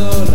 solo.